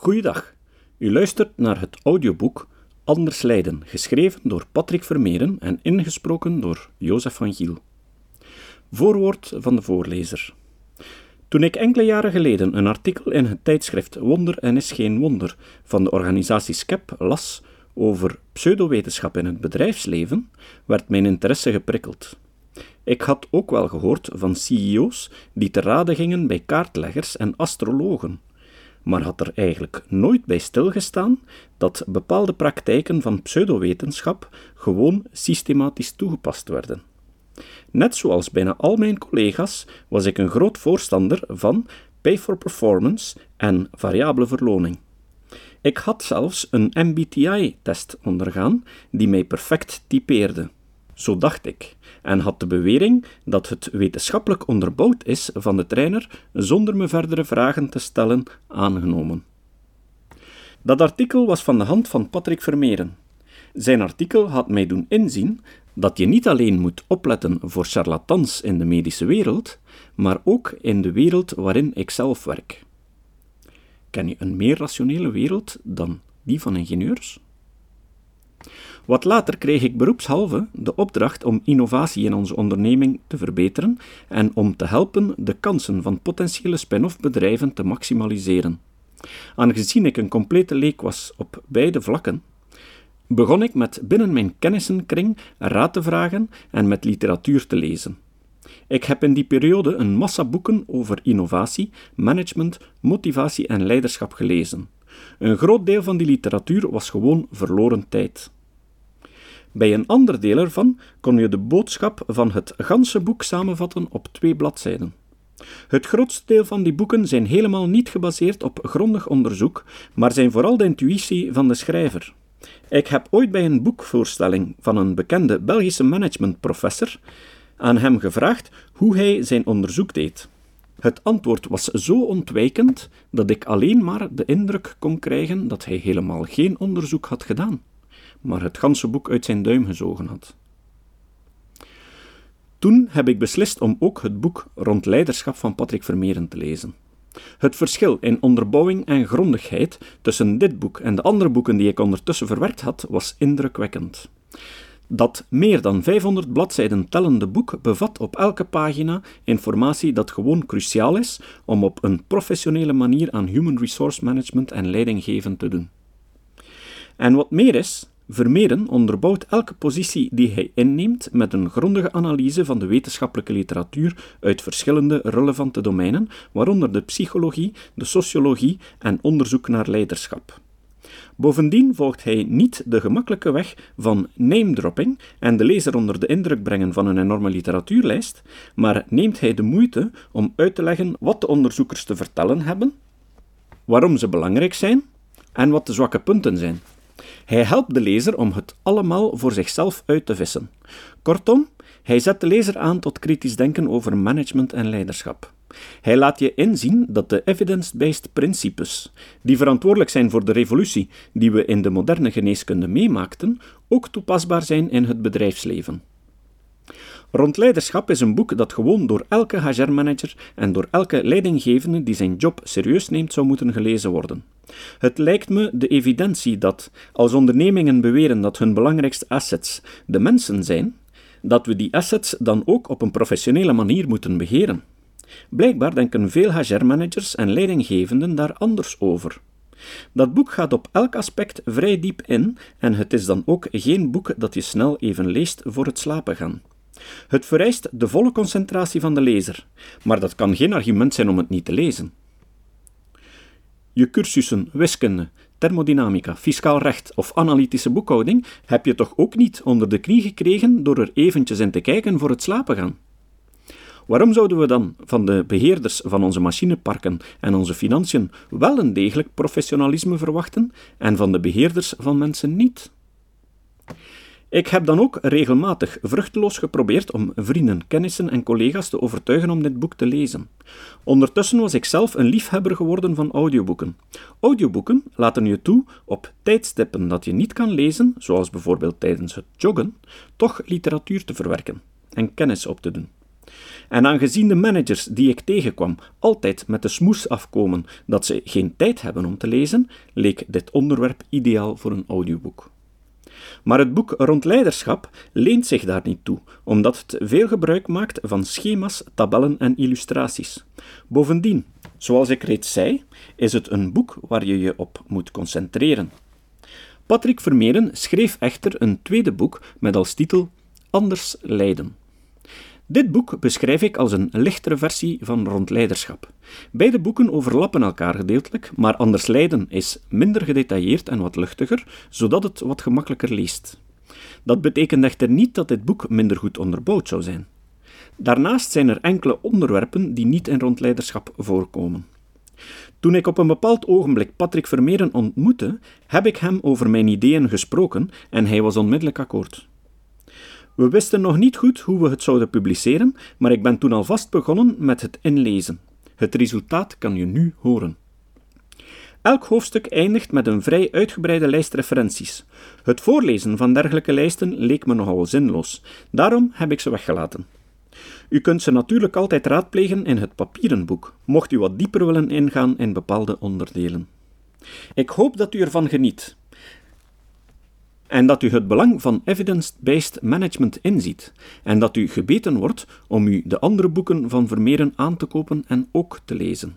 Goeiedag. U luistert naar het audioboek Anders Leiden, geschreven door Patrick Vermeeren en ingesproken door Jozef van Giel. Voorwoord van de voorlezer. Toen ik enkele jaren geleden een artikel in het tijdschrift Wonder en is geen wonder van de organisatie SCEP las over pseudowetenschap in het bedrijfsleven, werd mijn interesse geprikkeld. Ik had ook wel gehoord van CEO's die te raden gingen bij kaartleggers en astrologen, maar had er eigenlijk nooit bij stilgestaan dat bepaalde praktijken van pseudowetenschap gewoon systematisch toegepast werden. Net zoals bijna al mijn collega's was ik een groot voorstander van pay for performance en variabele verloning. Ik had zelfs een MBTI-test ondergaan die mij perfect typeerde. Zo dacht ik, en had de bewering dat het wetenschappelijk onderbouwd is van de trainer zonder me verdere vragen te stellen aangenomen. Dat artikel was van de hand van Patrick Vermeeren. Zijn artikel had mij doen inzien dat je niet alleen moet opletten voor charlatans in de medische wereld, maar ook in de wereld waarin ik zelf werk. Ken je een meer rationele wereld dan die van ingenieurs? Wat later kreeg ik beroepshalve de opdracht om innovatie in onze onderneming te verbeteren en om te helpen de kansen van potentiële spin-off bedrijven te maximaliseren. Aangezien ik een complete leek was op beide vlakken, begon ik met binnen mijn kennissenkring raad te vragen en met literatuur te lezen. Ik heb in die periode een massa boeken over innovatie, management, motivatie en leiderschap gelezen. Een groot deel van die literatuur was gewoon verloren tijd. Bij een ander deel ervan kon je de boodschap van het ganse boek samenvatten op twee bladzijden. Het grootste deel van die boeken zijn helemaal niet gebaseerd op grondig onderzoek, maar zijn vooral de intuïtie van de schrijver. Ik heb ooit bij een boekvoorstelling van een bekende Belgische managementprofessor aan hem gevraagd hoe hij zijn onderzoek deed. Het antwoord was zo ontwijkend dat ik alleen maar de indruk kon krijgen dat hij helemaal geen onderzoek had gedaan maar het ganse boek uit zijn duim gezogen had. Toen heb ik beslist om ook het boek rond leiderschap van Patrick Vermeeren te lezen. Het verschil in onderbouwing en grondigheid tussen dit boek en de andere boeken die ik ondertussen verwerkt had, was indrukwekkend. Dat meer dan 500 bladzijden tellende boek bevat op elke pagina informatie dat gewoon cruciaal is om op een professionele manier aan human resource management en leidinggeven te doen. En wat meer is, Vermeeren onderbouwt elke positie die hij inneemt met een grondige analyse van de wetenschappelijke literatuur uit verschillende relevante domeinen, waaronder de psychologie, de sociologie en onderzoek naar leiderschap. Bovendien volgt hij niet de gemakkelijke weg van name-dropping en de lezer onder de indruk brengen van een enorme literatuurlijst, maar neemt hij de moeite om uit te leggen wat de onderzoekers te vertellen hebben, waarom ze belangrijk zijn en wat de zwakke punten zijn. Hij helpt de lezer om het allemaal voor zichzelf uit te vissen. Kortom, hij zet de lezer aan tot kritisch denken over management en leiderschap. Hij laat je inzien dat de evidence-based principes, die verantwoordelijk zijn voor de revolutie die we in de moderne geneeskunde meemaakten, ook toepasbaar zijn in het bedrijfsleven. Rond leiderschap is een boek dat gewoon door elke HR-manager en door elke leidinggevende die zijn job serieus neemt zou moeten gelezen worden. Het lijkt me de evidentie dat, als ondernemingen beweren dat hun belangrijkste assets de mensen zijn, dat we die assets dan ook op een professionele manier moeten beheren. Blijkbaar denken veel HR-managers en leidinggevenden daar anders over. Dat boek gaat op elk aspect vrij diep in en het is dan ook geen boek dat je snel even leest voor het slapen gaan. Het vereist de volle concentratie van de lezer, maar dat kan geen argument zijn om het niet te lezen. Je cursussen wiskunde, thermodynamica, fiscaal recht of analytische boekhouding heb je toch ook niet onder de knie gekregen door er eventjes in te kijken voor het slapen gaan? Waarom zouden we dan van de beheerders van onze machineparken en onze financiën wel een degelijk professionalisme verwachten en van de beheerders van mensen niet? Ik heb dan ook regelmatig vruchteloos geprobeerd om vrienden, kennissen en collega's te overtuigen om dit boek te lezen. Ondertussen was ik zelf een liefhebber geworden van audioboeken. Audioboeken laten je toe op tijdstippen dat je niet kan lezen, zoals bijvoorbeeld tijdens het joggen, toch literatuur te verwerken en kennis op te doen. En aangezien de managers die ik tegenkwam altijd met de smoes afkomen dat ze geen tijd hebben om te lezen, leek dit onderwerp ideaal voor een audioboek. Maar het boek rond leiderschap leent zich daar niet toe, omdat het veel gebruik maakt van schema's, tabellen en illustraties. Bovendien, zoals ik reeds zei, is het een boek waar je je op moet concentreren. Patrick Vermeeren schreef echter een tweede boek met als titel Anders lijden. Dit boek beschrijf ik als een lichtere versie van Rond Leiderschap. Beide boeken overlappen elkaar gedeeltelijk, maar Anders Lijden is minder gedetailleerd en wat luchtiger, zodat het wat gemakkelijker leest. Dat betekent echter niet dat dit boek minder goed onderbouwd zou zijn. Daarnaast zijn er enkele onderwerpen die niet in Rond Leiderschap voorkomen. Toen ik op een bepaald ogenblik Patrick Vermeeren ontmoette, heb ik hem over mijn ideeën gesproken en hij was onmiddellijk akkoord. We wisten nog niet goed hoe we het zouden publiceren, maar ik ben toen alvast begonnen met het inlezen. Het resultaat kan je nu horen. Elk hoofdstuk eindigt met een vrij uitgebreide lijst referenties. Het voorlezen van dergelijke lijsten leek me nogal zinloos, daarom heb ik ze weggelaten. U kunt ze natuurlijk altijd raadplegen in het papieren boek, mocht u wat dieper willen ingaan in bepaalde onderdelen. Ik hoop dat u ervan geniet en dat u het belang van evidence-based management inziet en dat u gebeten wordt om u de andere boeken van Vermeeren aan te kopen en ook te lezen.